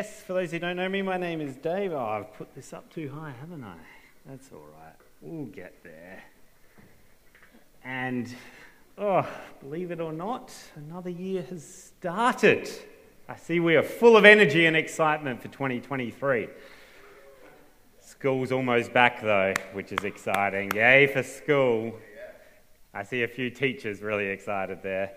Yes, for those who don't know me, my name is Dave. Oh, I've put this up too high, haven't I? That's all right. We'll get there. And, oh, believe it or not, another year has started. I see we are full of energy and excitement for 2023. School's almost back, though, which is exciting. Yay for school. I see a few teachers really excited there.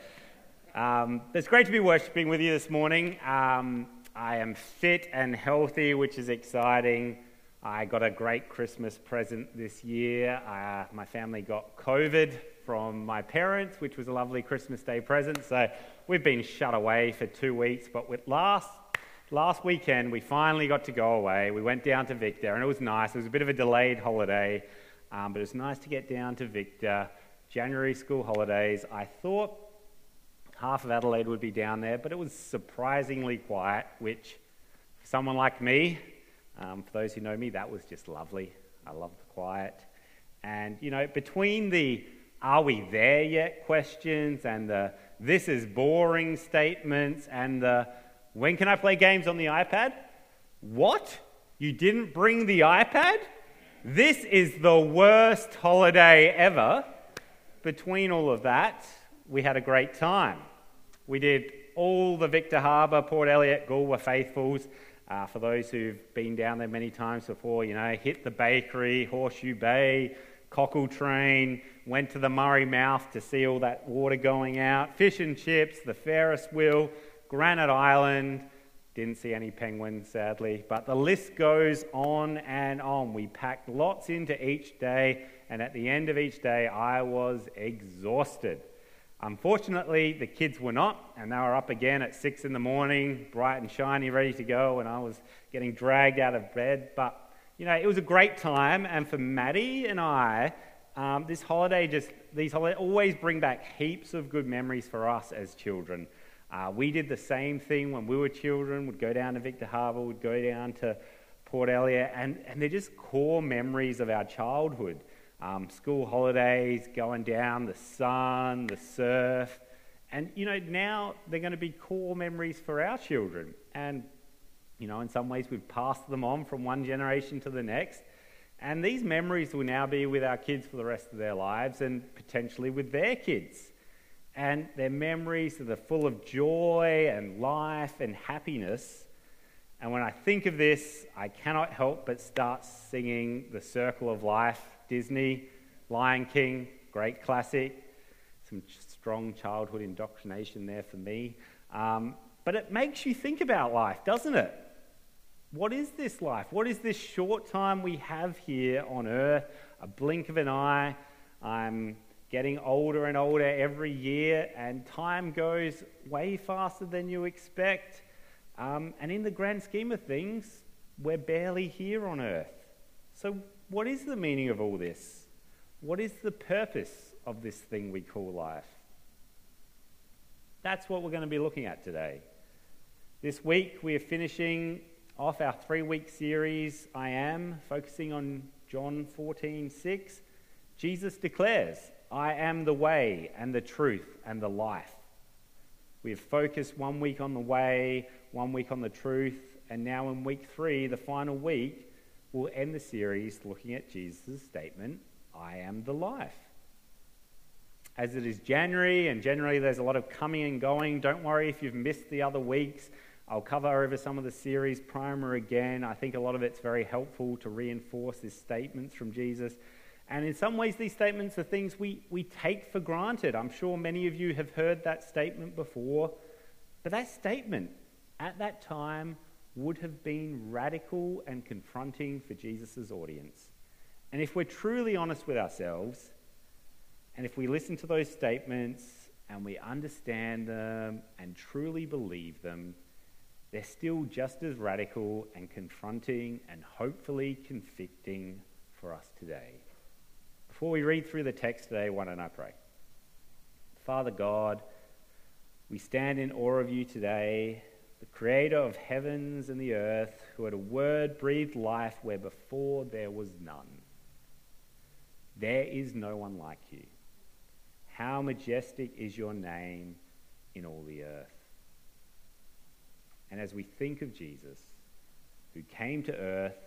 Um, it's great to be worshipping with you this morning. Um, I am fit and healthy, which is exciting. I got a great Christmas present this year. Uh, my family got COVID from my parents, which was a lovely Christmas Day present. So we've been shut away for two weeks, but with last last weekend we finally got to go away. We went down to Victor, and it was nice. It was a bit of a delayed holiday, um, but it was nice to get down to Victor. January school holidays. I thought half of Adelaide would be down there, but it was surprisingly quiet, which for someone like me, um, for those who know me, that was just lovely. I love the quiet. And, you know, between the are we there yet questions and the this is boring statements and the when can I play games on the iPad? What? You didn't bring the iPad? This is the worst holiday ever. Between all of that, we had a great time. We did all the Victor Harbor, Port Elliot, Goolwa faithfuls. Uh, for those who've been down there many times before, you know, hit the bakery, Horseshoe Bay, Cockle Train, went to the Murray Mouth to see all that water going out, fish and chips, the Ferris wheel, Granite Island. Didn't see any penguins, sadly, but the list goes on and on. We packed lots into each day, and at the end of each day, I was exhausted. Unfortunately, the kids were not, and they were up again at six in the morning, bright and shiny, ready to go, and I was getting dragged out of bed. But, you know, it was a great time, and for Maddie and I, um, this holiday just, these holidays always bring back heaps of good memories for us as children. Uh, we did the same thing when we were children, would go down to Victor Harbor, would go down to Port Elliot, and, and they're just core memories of our childhood um, school holidays, going down, the sun, the surf. And, you know, now they're going to be core memories for our children. And, you know, in some ways we've passed them on from one generation to the next. And these memories will now be with our kids for the rest of their lives and potentially with their kids. And their memories that are full of joy and life and happiness. And when I think of this, I cannot help but start singing The Circle of Life Disney, Lion King, great classic. Some strong childhood indoctrination there for me. Um, but it makes you think about life, doesn't it? What is this life? What is this short time we have here on earth? A blink of an eye. I'm getting older and older every year, and time goes way faster than you expect. Um, and in the grand scheme of things, we're barely here on earth. So, what is the meaning of all this? What is the purpose of this thing we call life? That's what we're going to be looking at today. This week, we are finishing off our three week series, I Am, focusing on John 14 6. Jesus declares, I am the way and the truth and the life. We have focused one week on the way, one week on the truth, and now in week three, the final week, we'll end the series looking at Jesus' statement, I am the life. As it is January, and generally there's a lot of coming and going, don't worry if you've missed the other weeks. I'll cover over some of the series primer again. I think a lot of it's very helpful to reinforce these statements from Jesus. And in some ways, these statements are things we, we take for granted. I'm sure many of you have heard that statement before. But that statement at that time would have been radical and confronting for Jesus' audience. And if we're truly honest with ourselves, and if we listen to those statements and we understand them and truly believe them, they're still just as radical and confronting and hopefully convicting for us today. Before we read through the text today, why don't I pray? Father God, we stand in awe of you today, the creator of heavens and the earth, who at a word breathed life where before there was none. There is no one like you. How majestic is your name in all the earth. And as we think of Jesus, who came to earth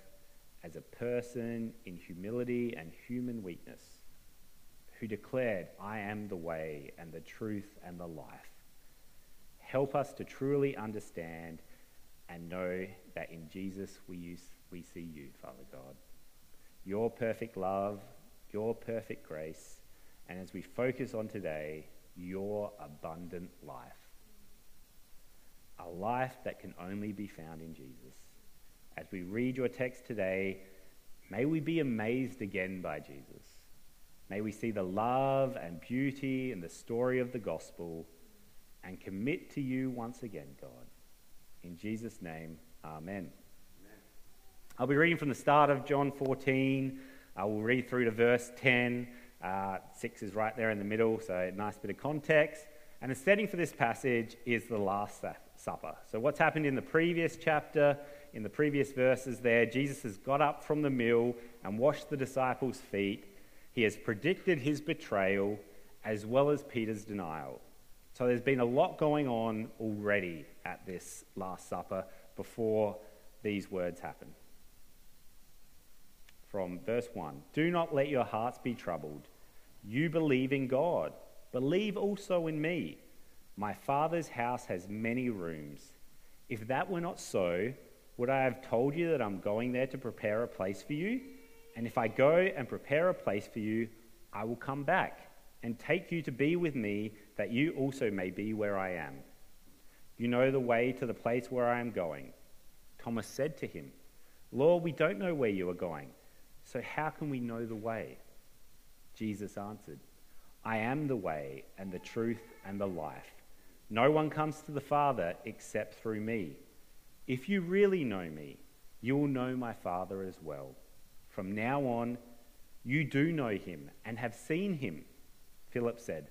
as a person in humility and human weakness, who declared, I am the way and the truth and the life, help us to truly understand and know that in Jesus we, use, we see you, Father God. Your perfect love, your perfect grace, and as we focus on today, your abundant life. A life that can only be found in Jesus. As we read your text today, may we be amazed again by Jesus. May we see the love and beauty and the story of the gospel and commit to you once again, God. In Jesus' name, amen. amen. I'll be reading from the start of John 14. I will read through to verse 10. Uh, 6 is right there in the middle, so a nice bit of context. And the setting for this passage is the Last Supper. So, what's happened in the previous chapter, in the previous verses there, Jesus has got up from the meal and washed the disciples' feet. He has predicted his betrayal as well as Peter's denial. So, there's been a lot going on already at this Last Supper before these words happen from verse 1 Do not let your hearts be troubled. You believe in God, believe also in me. My Father's house has many rooms. If that were not so, would I have told you that I'm going there to prepare a place for you? And if I go and prepare a place for you, I will come back and take you to be with me, that you also may be where I am. You know the way to the place where I am going. Thomas said to him, Lord, we don't know where you are going. So, how can we know the way? Jesus answered, I am the way and the truth and the life. No one comes to the Father except through me. If you really know me, you will know my Father as well. From now on, you do know him and have seen him. Philip said,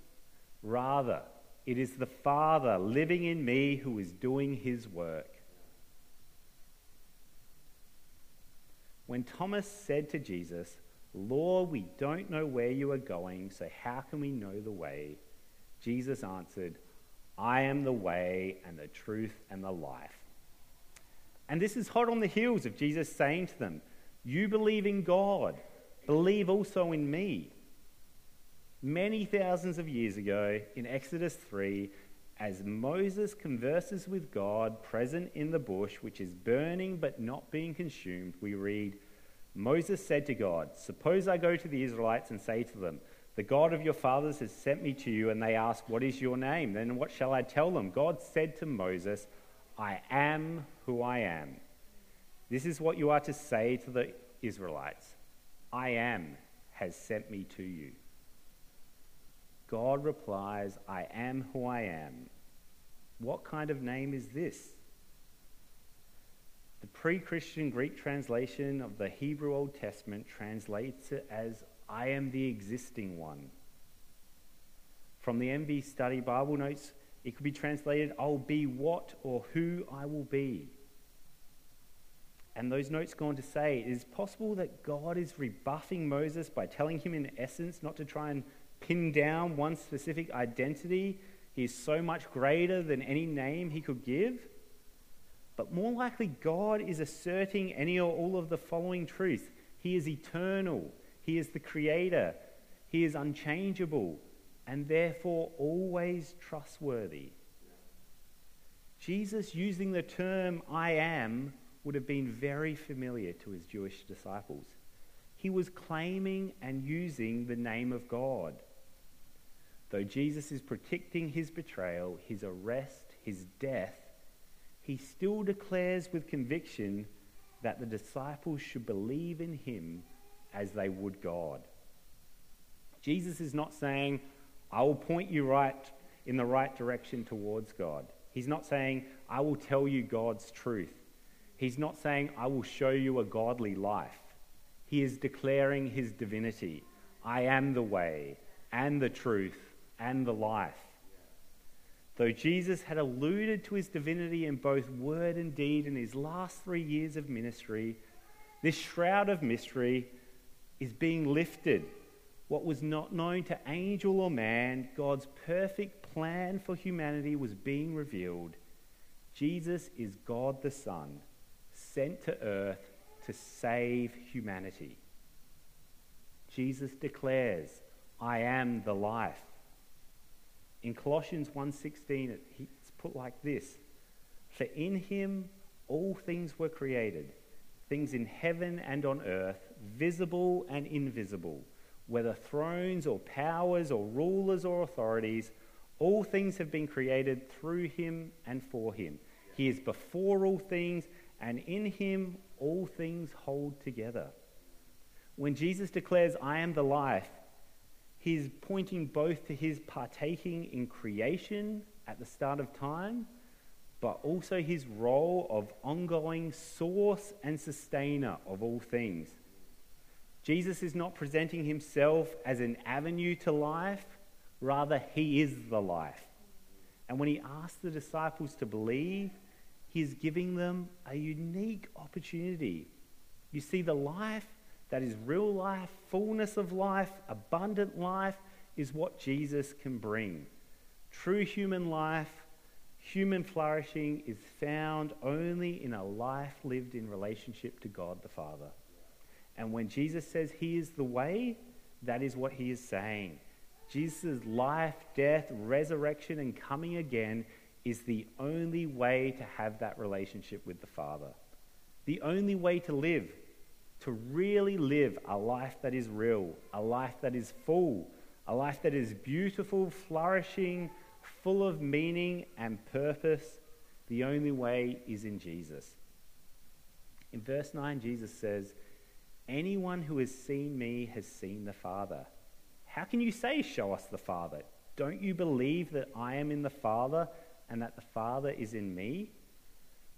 Rather, it is the Father living in me who is doing his work. When Thomas said to Jesus, Lord, we don't know where you are going, so how can we know the way? Jesus answered, I am the way and the truth and the life. And this is hot on the heels of Jesus saying to them, You believe in God, believe also in me. Many thousands of years ago, in Exodus 3, as Moses converses with God present in the bush, which is burning but not being consumed, we read, Moses said to God, Suppose I go to the Israelites and say to them, The God of your fathers has sent me to you, and they ask, What is your name? Then what shall I tell them? God said to Moses, I am who I am. This is what you are to say to the Israelites I am has sent me to you. God replies, I am who I am. What kind of name is this? The pre Christian Greek translation of the Hebrew Old Testament translates it as, I am the existing one. From the NIV Study Bible Notes, it could be translated, I'll be what or who I will be. And those notes go on to say, it is possible that God is rebuffing Moses by telling him, in essence, not to try and pin down one specific identity. He is so much greater than any name he could give. But more likely, God is asserting any or all of the following truths He is eternal, He is the creator, He is unchangeable, and therefore always trustworthy. Jesus using the term I am would have been very familiar to his Jewish disciples. He was claiming and using the name of God. Though Jesus is predicting his betrayal, his arrest, his death, he still declares with conviction that the disciples should believe in him as they would God. Jesus is not saying, I will point you right in the right direction towards God. He's not saying, I will tell you God's truth. He's not saying, I will show you a godly life. He is declaring his divinity. I am the way and the truth and the life. Though Jesus had alluded to his divinity in both word and deed in his last three years of ministry, this shroud of mystery is being lifted. What was not known to angel or man, God's perfect plan for humanity was being revealed. Jesus is God the Son, sent to earth to save humanity. Jesus declares, I am the life. In Colossians 1:16 it's put like this: For in him all things were created, things in heaven and on earth, visible and invisible, whether thrones or powers or rulers or authorities, all things have been created through him and for him. He is before all things, and in him all things hold together. When Jesus declares, I am the life, he's pointing both to his partaking in creation at the start of time, but also his role of ongoing source and sustainer of all things. Jesus is not presenting himself as an avenue to life, rather, he is the life. And when he asks the disciples to believe, he is giving them a unique opportunity. You see, the life that is real life, fullness of life, abundant life, is what Jesus can bring. True human life, human flourishing is found only in a life lived in relationship to God the Father. And when Jesus says he is the way, that is what he is saying. Jesus' life, death, resurrection, and coming again is the only way to have that relationship with the Father. The only way to live, to really live a life that is real, a life that is full, a life that is beautiful, flourishing, full of meaning and purpose. The only way is in Jesus. In verse 9, Jesus says, Anyone who has seen me has seen the Father. How can you say, Show us the Father? Don't you believe that I am in the Father and that the Father is in me?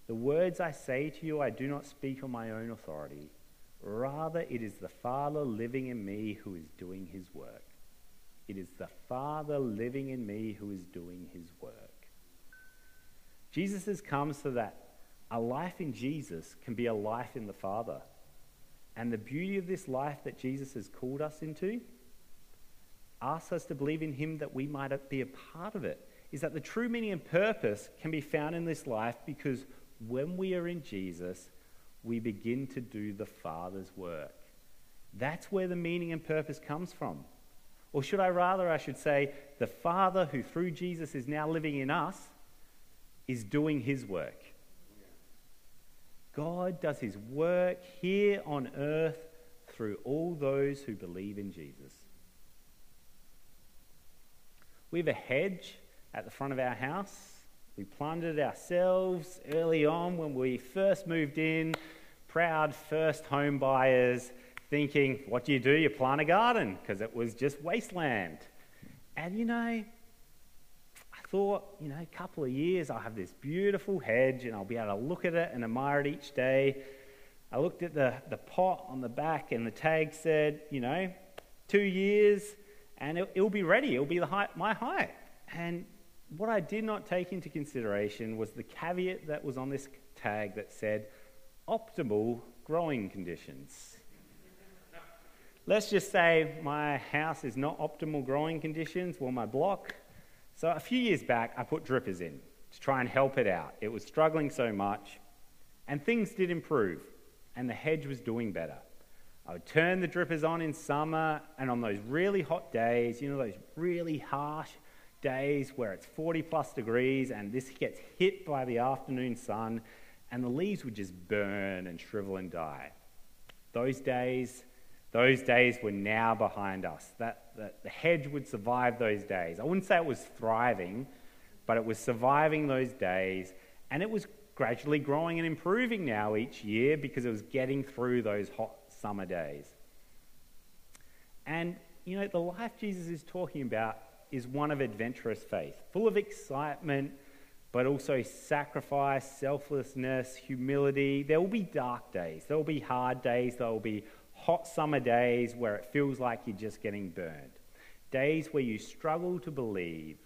The words I say to you, I do not speak on my own authority. Rather, it is the Father living in me who is doing his work. It is the Father living in me who is doing his work. Jesus has come so that a life in Jesus can be a life in the Father. And the beauty of this life that Jesus has called us into asks us to believe in him that we might be a part of it. Is that the true meaning and purpose can be found in this life because when we are in Jesus, we begin to do the Father's work. That's where the meaning and purpose comes from. Or should I rather, I should say, the Father who through Jesus is now living in us is doing his work. God does his work here on earth through all those who believe in Jesus. We have a hedge at the front of our house. We planted ourselves early on when we first moved in, proud first home buyers, thinking, what do you do? You plant a garden because it was just wasteland. And you know, I thought, you know, a couple of years, I'll have this beautiful hedge and I'll be able to look at it and admire it each day. I looked at the, the pot on the back and the tag said, you know, two years and it, will be ready. It'll be the height, my height. And what I did not take into consideration was the caveat that was on this tag that said optimal growing conditions. Let's just say my house is not optimal growing conditions. Well, my block so a few years back, I put drippers in to try and help it out. It was struggling so much, and things did improve, and the hedge was doing better. I would turn the drippers on in summer, and on those really hot days, you know, those really harsh days where it's 40 plus degrees and this gets hit by the afternoon sun, and the leaves would just burn and shrivel and die. Those days, those days were now behind us. That, that the hedge would survive those days. I wouldn't say it was thriving, but it was surviving those days, and it was gradually growing and improving now each year because it was getting through those hot summer days. And, you know, the life Jesus is talking about is one of adventurous faith, full of excitement, but also sacrifice, selflessness, humility. There will be dark days, there will be hard days, there will be hot summer days where it feels like you're just getting burned, days where you struggle to believe.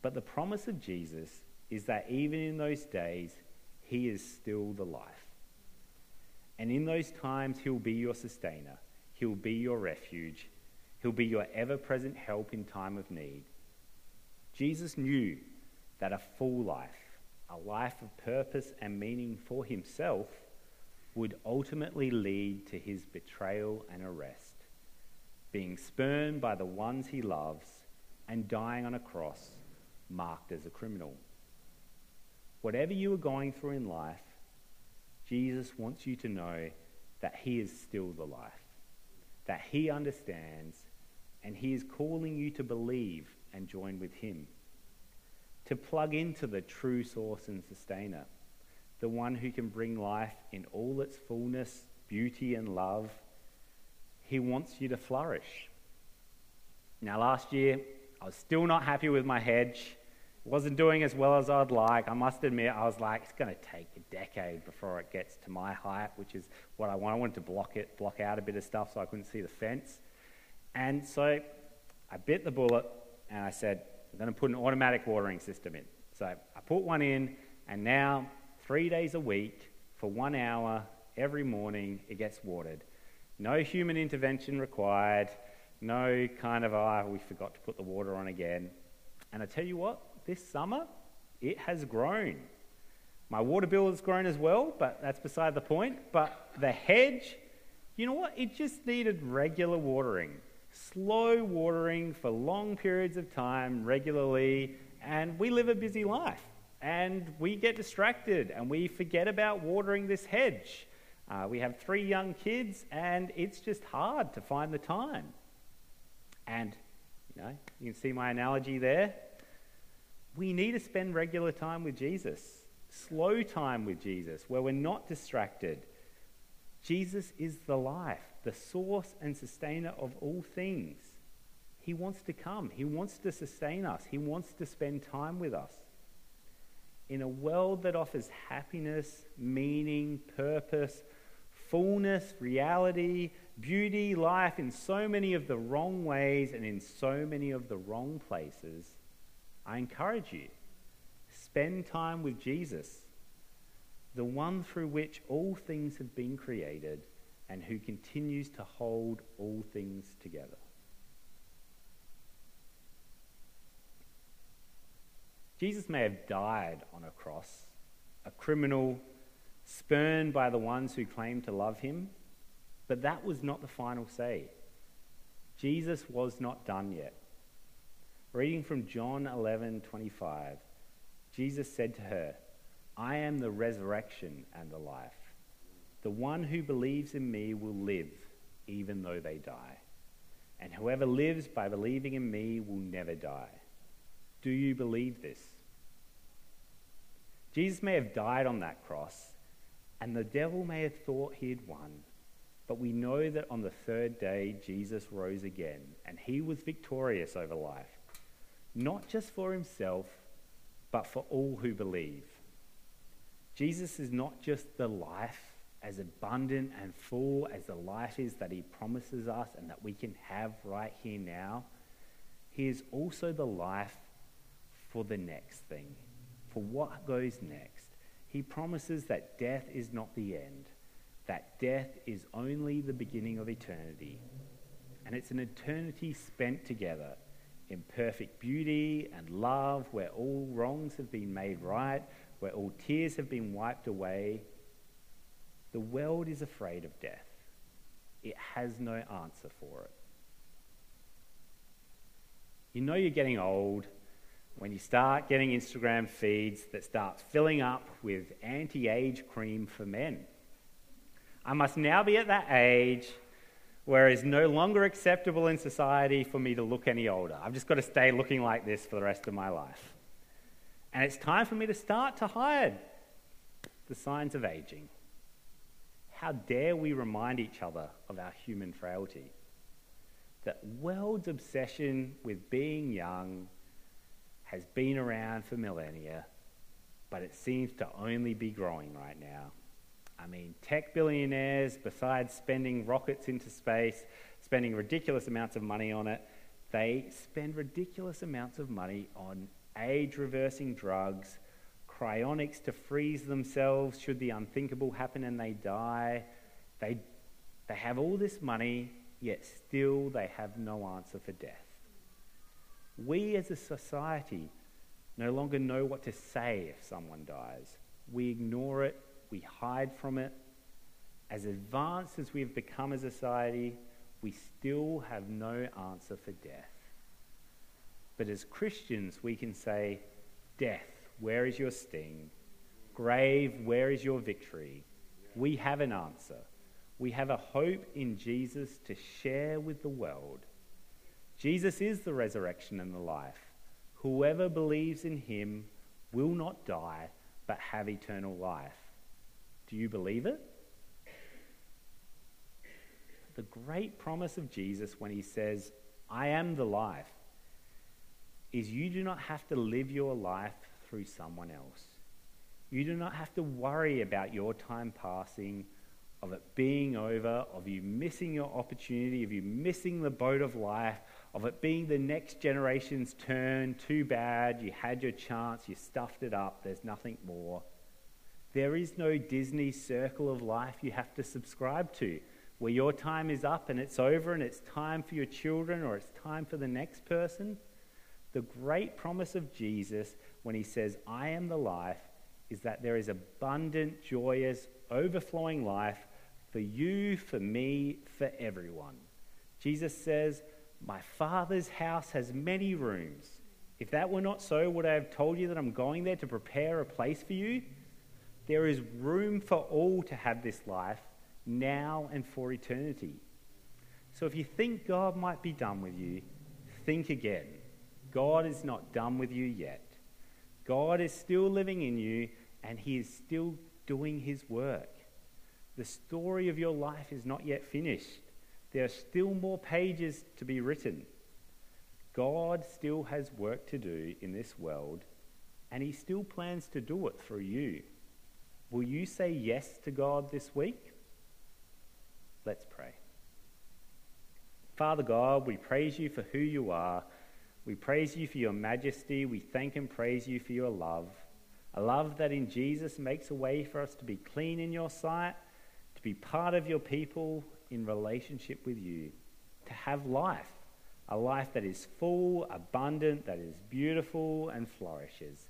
But the promise of Jesus is that even in those days, He is still the life. And in those times, He'll be your sustainer, He'll be your refuge, He'll be your ever present help in time of need. Jesus knew that a full life, a life of purpose and meaning for Himself, would ultimately lead to His betrayal and arrest, being spurned by the ones He loves and dying on a cross marked as a criminal. Whatever you are going through in life, Jesus wants you to know that He is still the life, that He understands, and He is calling you to believe and join with Him, to plug into the true source and sustainer, the one who can bring life in all its fullness, beauty, and love. He wants you to flourish. Now, last year, I was still not happy with my hedge wasn't doing as well as I'd like. I must admit, I was like, it's going to take a decade before it gets to my height, which is what I want. I wanted to block it, block out a bit of stuff so I couldn't see the fence. And so I bit the bullet and I said, I'm going to put an automatic watering system in. So I put one in, and now, three days a week, for one hour every morning, it gets watered. No human intervention required. No kind of, ah, oh, we forgot to put the water on again. And I tell you what, this summer, it has grown. My water bill has grown as well, but that's beside the point. But the hedge, you know what? It just needed regular watering, slow watering for long periods of time, regularly. And we live a busy life and we get distracted and we forget about watering this hedge. Uh, we have three young kids and it's just hard to find the time. And, you know, you can see my analogy there we need to spend regular time with Jesus, slow time with Jesus, where we're not distracted. Jesus is the life, the source and sustainer of all things. He wants to come, He wants to sustain us, He wants to spend time with us. In a world that offers happiness, meaning, purpose, fullness, reality, beauty, life in so many of the wrong ways and in so many of the wrong places, I encourage you spend time with Jesus, the one through which all things have been created and who continues to hold all things together. Jesus may have died on a cross, a criminal spurned by the ones who claimed to love him, but that was not the final say. Jesus was not done yet. Reading from John 11 25, Jesus said to her, I am the resurrection and the life. The one who believes in me will live even though they die. And whoever lives by believing in me will never die. Do you believe this? Jesus may have died on that cross, and the devil may have thought he had won. But we know that on the third day, Jesus rose again, and he was victorious over life not just for himself, but for all who believe. Jesus is not just the life as abundant and full as the life is that he promises us and that we can have right here now. He is also the life for the next thing, for what goes next. He promises that death is not the end, that death is only the beginning of eternity. And it's an eternity spent together in perfect beauty and love, where all wrongs have been made right, where all tears have been wiped away. The world is afraid of death. it has no answer for it. You know you're getting old when you start getting Instagram feeds that start filling up with anti age cream for men. I must now be at that age where it's no longer acceptable in society for me to look any older. I've just got to stay looking like this for the rest of my life. And it's time for me to start to hide the signs of aging. How dare we remind each other of our human frailty? That world's obsession with being young has been around for millennia, but it seems to only be growing right now. I mean, tech billionaires, besides spending rockets into space, spending ridiculous amounts of money on it, they spend ridiculous amounts of money on age reversing drugs, cryonics to freeze themselves should the unthinkable happen and they die. They, they have all this money, yet still they have no answer for death. We as a society no longer know what to say if someone dies. We ignore it, we hide from it. As advanced as we've become as a society, we still have no answer for death. But as Christians, we can say, Death, where is your sting? Grave, where is your victory? We have an answer. We have a hope in Jesus to share with the world. Jesus is the resurrection and the life. Whoever believes in him will not die, but have eternal life. Do you believe it? The great promise of Jesus when he says, I am the life, is you do not have to live your life through someone else. You do not have to worry about your time passing, of it being over, of you missing your opportunity, of you missing the boat of life, of it being the next generation's turn. Too bad, you had your chance, you stuffed it up, there's nothing more. There is no Disney circle of life you have to subscribe to where your time is up and it's over and it's time for your children or it's time for the next person. The great promise of Jesus when he says, I am the life, is that there is abundant, joyous, overflowing life for you, for me, for everyone. Jesus says, My Father's house has many rooms. If that were not so, would I have told you that I'm going there to prepare a place for you? There is room for all to have this life now and for eternity. So if you think God might be done with you, think again. God is not done with you yet. God is still living in you and He is still doing His work. The story of your life is not yet finished. There are still more pages to be written. God still has work to do in this world, and He still plans to do it through you. Will you say yes to God this week? Let's pray. Father God, we praise you for who you are. We praise you for your majesty. We thank and praise you for your love. A love that in Jesus makes a way for us to be clean in your sight, to be part of your people in relationship with you, to have life, a life that is full, abundant, that is beautiful and flourishes.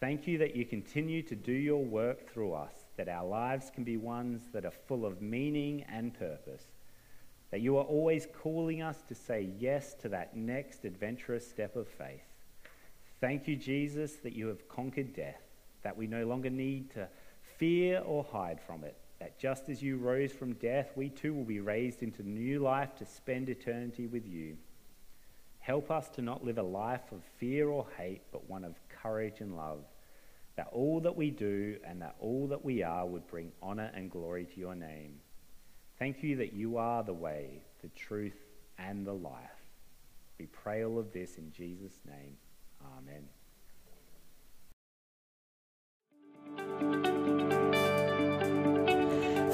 Thank you that you continue to do your work through us, that our lives can be ones that are full of meaning and purpose, that you are always calling us to say yes to that next adventurous step of faith. Thank you, Jesus, that you have conquered death, that we no longer need to fear or hide from it, that just as you rose from death, we too will be raised into new life to spend eternity with you. Help us to not live a life of fear or hate, but one of courage and love that all that we do and that all that we are would bring honor and glory to your name. Thank you that you are the way, the truth, and the life. We pray all of this in Jesus' name. Amen.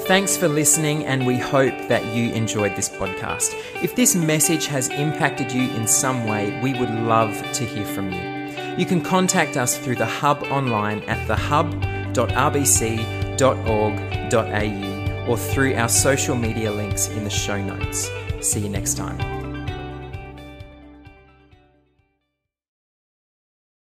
Thanks for listening, and we hope that you enjoyed this podcast. If this message has impacted you in some way, we would love to hear from you. You can contact us through the Hub online at thehub.rbc.org.au or through our social media links in the show notes. See you next time.